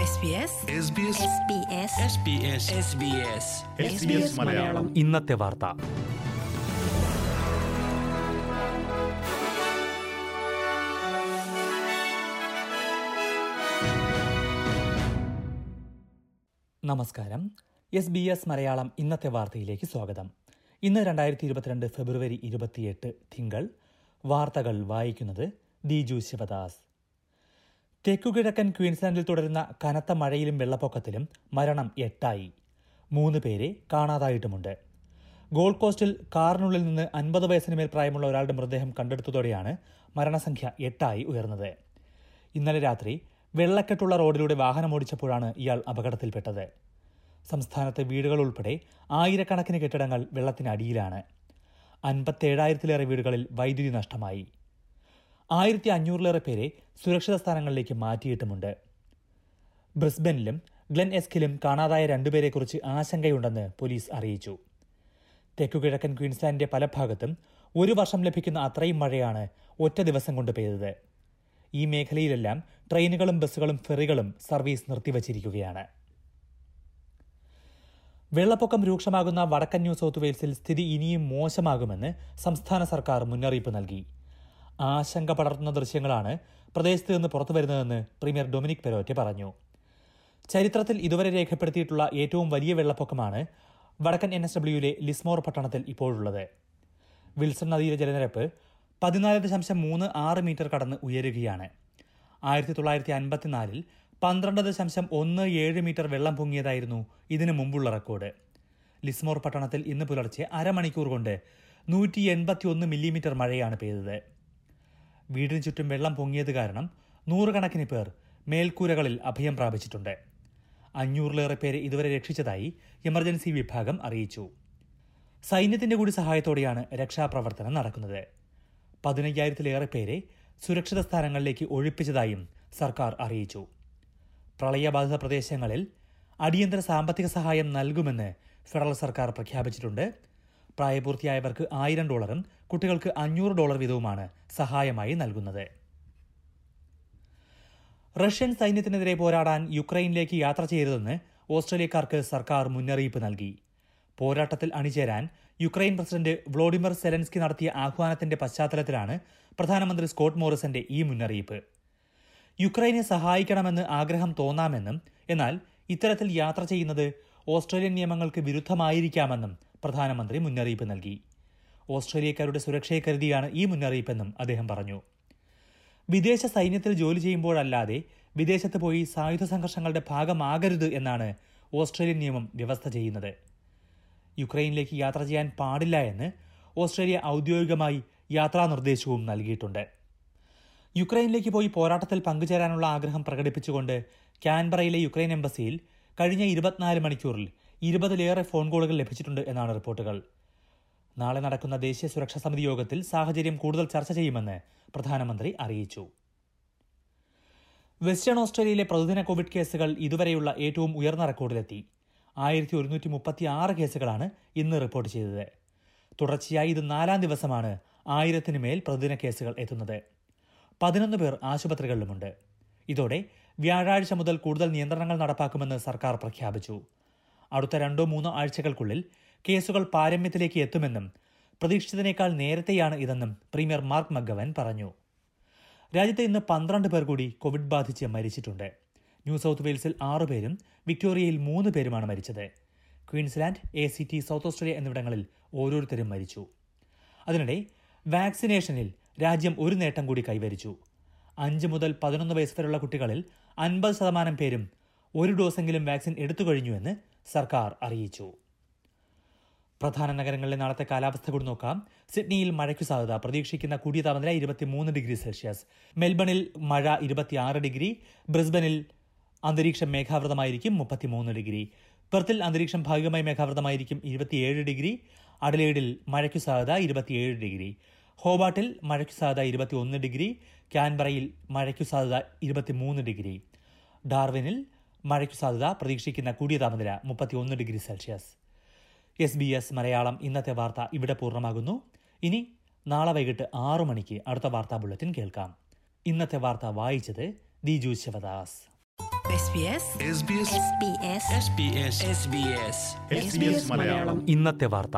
SBS SBS Malayalam. ഇന്നത്തെ വാർത്ത. നമസ്കാരം. എസ് ബി എസ് മലയാളം ഇന്നത്തെ വാർത്തയിലേക്ക് സ്വാഗതം. ഇന്ന് രണ്ടായിരത്തി ഇരുപത്തിരണ്ട് ഫെബ്രുവരി ഇരുപത്തിയെട്ട് തിങ്കൾ. വാർത്തകൾ വായിക്കുന്നത് ദിജു ശിവദാസ്. തെക്കുകിഴക്കൻ ക്വീൻസ്ലാൻഡിൽ തുടരുന്ന കനത്ത മഴയിലും വെള്ളപ്പൊക്കത്തിലും മരണം എട്ടായി. മൂന്ന് പേരെ കാണാതായിട്ടുമുണ്ട്. ഗോൾഡ് കോസ്റ്റിൽ കാറിനുള്ളിൽ നിന്ന് അൻപത് വയസ്സിന് മേൽ പ്രായമുള്ള ഒരാളുടെ മൃതദേഹം കണ്ടെടുത്തതോടെയാണ് മരണസംഖ്യ എട്ടായി ഉയർന്നത്. ഇന്നലെ രാത്രി വെള്ളക്കെട്ടുള്ള റോഡിലൂടെ വാഹനമോടിച്ചപ്പോഴാണ് ഇയാൾ അപകടത്തിൽപ്പെട്ടത്. സംസ്ഥാനത്തെ വീടുകൾ ഉൾപ്പെടെ ആയിരക്കണക്കിന് കെട്ടിടങ്ങൾ വെള്ളത്തിനടിയിലാണ്. അൻപത്തേഴായിരത്തിലേറെ വീടുകളിൽ വൈദ്യുതി നഷ്ടമായി. ആയിരത്തി അഞ്ഞൂറിലേറെ പേരെ സുരക്ഷിത സ്ഥാനങ്ങളിലേക്ക് മാറ്റിയിട്ടുമുണ്ട്. ബ്രിസ്ബനിലും ഗ്ലെൻ എസ്കിലും കാണാതായ രണ്ടുപേരെക്കുറിച്ച് ആശങ്കയുണ്ടെന്ന് പോലീസ് അറിയിച്ചു. തെക്കുകിഴക്കൻ ക്വീൻസ്ലാൻഡിന്റെ പല ഭാഗത്തും ഒരു വർഷം ലഭിക്കുന്ന അത്രയും മഴയാണ് ഒറ്റ ദിവസം കൊണ്ട് പെയ്തത്. ഈ മേഖലയിലെല്ലാം ട്രെയിനുകളും ബസ്സുകളും ഫെറികളും സർവീസ് നിർത്തിവച്ചിരിക്കുകയാണ്. വെള്ളപ്പൊക്കം രൂക്ഷമാകുന്ന വടക്കൻ ന്യൂ സൗത്ത് വെയിൽസിൽ സ്ഥിതി ഇനിയും മോശമാകുമെന്ന് സംസ്ഥാന സർക്കാർ മുന്നറിയിപ്പ് നൽകി. ആശങ്ക പടർത്തുന്ന ദൃശ്യങ്ങളാണ് പ്രദേശത്ത് നിന്ന് പുറത്തു വരുന്നതെന്ന് പ്രീമിയർ ഡൊമിനിക് പെരോറ്റെ പറഞ്ഞു. ചരിത്രത്തിൽ ഇതുവരെ രേഖപ്പെടുത്തിയിട്ടുള്ള ഏറ്റവും വലിയ വെള്ളപ്പൊക്കമാണ് വടക്കൻ എൻ എസ് ഡബ്ല്യുയിലെ ലിസ്മോർ പട്ടണത്തിൽ ഇപ്പോഴുള്ളത്. വിൽസൺ നദിയിലെ ജലനിരപ്പ് പതിനാല് ദശാംശം മൂന്ന് ആറ് മീറ്റർ കടന്ന് ഉയരുകയാണ്. ആയിരത്തി തൊള്ളായിരത്തി അൻപത്തിനാലിൽ പന്ത്രണ്ട് ദശാംശം ഒന്ന് ഏഴ് മീറ്റർ വെള്ളം പൊങ്ങിയതായിരുന്നു ഇതിനു മുമ്പുള്ള റെക്കോർഡ്. ലിസ്മോർ പട്ടണത്തിൽ ഇന്ന് പുലർച്ചെ അരമണിക്കൂർ കൊണ്ട് നൂറ്റി എൺപത്തിയൊന്ന് മില്ലിമീറ്റർ മഴയാണ് പെയ്തത്. വീടിന് ചുറ്റും വെള്ളം പൊങ്ങിയത് കാരണം നൂറുകണക്കിന് പേർ മേൽക്കൂരകളിൽ അഭയം പ്രാപിച്ചിട്ടുണ്ട്. അഞ്ഞൂറിലേറെ പേരെ ഇതുവരെ രക്ഷിച്ചതായി എമർജൻസി വിഭാഗം അറിയിച്ചു. സൈന്യത്തിന്റെ കൂടി സഹായത്തോടെയാണ് രക്ഷാപ്രവർത്തനം നടക്കുന്നത്. പതിനയ്യായിരത്തിലേറെ പേരെ സുരക്ഷിത സ്ഥാനങ്ങളിലേക്ക് ഒഴിപ്പിച്ചതായും സർക്കാർ അറിയിച്ചു. പ്രളയബാധിത പ്രദേശങ്ങളിൽ അടിയന്തര സാമ്പത്തിക സഹായം നൽകുമെന്ന് ഫെഡറൽ സർക്കാർ പ്രഖ്യാപിച്ചിട്ടുണ്ട്. പ്രായപൂർത്തിയായവർക്ക് ആയിരം ഡോളറും കുട്ടികൾക്ക് അഞ്ഞൂറ് ഡോളർ വീതവുമാണ് സഹായമായി നൽകുന്നത്. റഷ്യൻ സൈന്യത്തിനെതിരെ പോരാടാൻ യുക്രൈനിലേക്ക് യാത്ര ചെയ്യരുതെന്ന് ഓസ്ട്രേലിയക്കാർക്ക് സർക്കാർ മുന്നറിയിപ്പ് നൽകി. പോരാട്ടത്തിൽ അണിചേരാൻ യുക്രൈൻ പ്രസിഡന്റ് വ്ളോഡിമിർ സെലൻസ്കി നടത്തിയ ആഹ്വാനത്തിന്റെ പശ്ചാത്തലത്തിലാണ് പ്രധാനമന്ത്രി സ്കോട്ട് മോറിസന്റെ ഈ മുന്നറിയിപ്പ്. യുക്രൈനെ സഹായിക്കണമെന്ന് ആഗ്രഹം തോന്നാമെന്നും എന്നാൽ ഇത്തരത്തിൽ യാത്ര ചെയ്യുന്നത് ഓസ്ട്രേലിയൻ നിയമങ്ങൾക്ക് വിരുദ്ധമായിരിക്കാമെന്നും പ്രധാനമന്ത്രി മുന്നറിയിപ്പ് നൽകി. ഓസ്ട്രേലിയക്കാരുടെ സുരക്ഷയെ കരുതിയാണ് ഈ മുന്നറിയിപ്പെന്നും അദ്ദേഹം പറഞ്ഞു. വിദേശ സൈന്യത്തിൽ ജോലി ചെയ്യുമ്പോഴല്ലാതെ വിദേശത്ത് പോയി സായുധ സംഘർഷങ്ങളുടെ ഭാഗമാകരുത് എന്നാണ് ഓസ്ട്രേലിയൻ നിയമം വ്യവസ്ഥ ചെയ്യുന്നത്. യുക്രൈനിലേക്ക് യാത്ര ചെയ്യാൻ പാടില്ല എന്ന് ഓസ്ട്രേലിയ ഔദ്യോഗികമായി യാത്രാ നിർദ്ദേശവും നൽകിയിട്ടുണ്ട്. യുക്രൈനിലേക്ക് പോയി പോരാട്ടത്തിൽ പങ്കുചേരാനുള്ള ആഗ്രഹം പ്രകടിപ്പിച്ചുകൊണ്ട് കാൻബറയിലെ യുക്രൈൻ എംബസിയിൽ കഴിഞ്ഞ ഇരുപത്തിനാല് മണിക്കൂറിൽ ഇരുപതിലേറെ ഫോൺ കോളുകൾ ലഭിച്ചിട്ടുണ്ട് എന്നാണ് റിപ്പോർട്ടുകൾ. നാളെ നടക്കുന്ന ദേശീയ സുരക്ഷാ സമിതി യോഗത്തിൽ സാഹചര്യം കൂടുതൽ ചർച്ച ചെയ്യുമെന്ന് പ്രധാനമന്ത്രി അറിയിച്ചു. വെസ്റ്റേൺ ഓസ്ട്രേലിയയിലെ പ്രതിദിന കോവിഡ് കേസുകൾ ഇതുവരെയുള്ള ഏറ്റവും ഉയർന്ന റെക്കോർഡിലെത്തി. ആയിരത്തി ഒരുന്നൂറ്റി മുപ്പത്തി ആറ് കേസുകളാണ് ഇന്ന് റിപ്പോർട്ട് ചെയ്തത്. തുടർച്ചയായി ഇത് നാലാം ദിവസമാണ് ആയിരത്തിന് മേൽ പ്രതിദിന കേസുകൾ എത്തുന്നത്. പതിനൊന്ന് പേർ ആശുപത്രികളിലുമുണ്ട്. ഇതോടെ വ്യാഴാഴ്ച മുതൽ കൂടുതൽ നിയന്ത്രണങ്ങൾ നടപ്പാക്കുമെന്ന് സർക്കാർ പ്രഖ്യാപിച്ചു. അടുത്ത രണ്ടോ മൂന്നോ ആഴ്ചകൾക്കുള്ളിൽ കേസുകൾ പാരമ്യത്തിലേക്ക് എത്തുമെന്നും പ്രതീക്ഷിച്ചതിനേക്കാൾ നേരത്തെയാണ് ഇതെന്നും പ്രീമിയർ മാർക്ക് മഗവൻ പറഞ്ഞു. രാജ്യത്ത് ഇന്ന് പന്ത്രണ്ട് പേർ കൂടി കോവിഡ് ബാധിച്ച് മരിച്ചിട്ടുണ്ട്. ന്യൂ സൗത്ത് വെയിൽസിൽ ആറു പേരും വിക്ടോറിയയിൽ മൂന്ന് പേരുമാണ് മരിച്ചത്. Queensland A C T South Australia എന്നിവിടങ്ങളിൽ ഓരോരുത്തരും മരിച്ചു. അതിനിടെ വാക്സിനേഷനിൽ രാജ്യം ഒരു നേട്ടം കൂടി കൈവരിച്ചു. അഞ്ച് മുതൽ പതിനൊന്ന് വയസ്സ് വരെയുള്ള കുട്ടികളിൽ അൻപത് ശതമാനം പേരും ഒരു ഡോസെങ്കിലും വാക്സിൻ എടുത്തു കഴിഞ്ഞുവെന്ന് സർക്കാർ അറിയിച്ചു. പ്രധാന നഗരങ്ങളിലെ നാളത്തെ കാലാവസ്ഥ കൂടി നോക്കാം. സിഡ്നിയിൽ മഴയ്ക്കു സാധ്യത. പ്രതീക്ഷിക്കുന്ന കൂടിയ താപനില ഇരുപത്തിമൂന്ന് ഡിഗ്രി സെൽഷ്യസ്. മെൽബണിൽ മഴ ഇരുപത്തിയാറ് ഡിഗ്രി. ബ്രിസ്ബനിൽ അന്തരീക്ഷം മേഘാവൃതമായിരിക്കും മുപ്പത്തിമൂന്ന് ഡിഗ്രി. പെർത്തിൽ അന്തരീക്ഷം ഭാഗികമായി മേഘാവൃതമായിരിക്കും ഇരുപത്തിയേഴ് ഡിഗ്രി. അഡലേഡിൽ മഴയ്ക്കു സാധ്യത ഇരുപത്തിയേഴ് ഡിഗ്രി. ഹോബാട്ടിൽ മഴയ്ക്കു സാധ്യത ഇരുപത്തിയൊന്ന് ഡിഗ്രി. ക്യാൻബറയിൽ മഴയ്ക്കു സാധ്യത ഇരുപത്തിമൂന്ന് ഡിഗ്രി. ഡാർവിനിൽ മഴയ്ക്കു സാധ്യത പ്രതീക്ഷിക്കുന്ന കൂടിയ താപനില മുപ്പത്തിയൊന്ന് degree Celsius. S B S Malayalam ഇന്നത്തെ വാർത്ത ഇവിടെ പൂർണമാകുന്നു. ഇനി നാളെ വൈകിട്ട് ആറു മണിക്ക് അടുത്ത വാർത്താ ബുള്ളറ്റിൻ കേൾക്കാം. ഇന്നത്തെ വാർത്ത വായിച്ചത് Diju Sivadas. SBS SBS SBS SBS SBS SBS Malayalam. ഇന്നത്തെ വാർത്ത.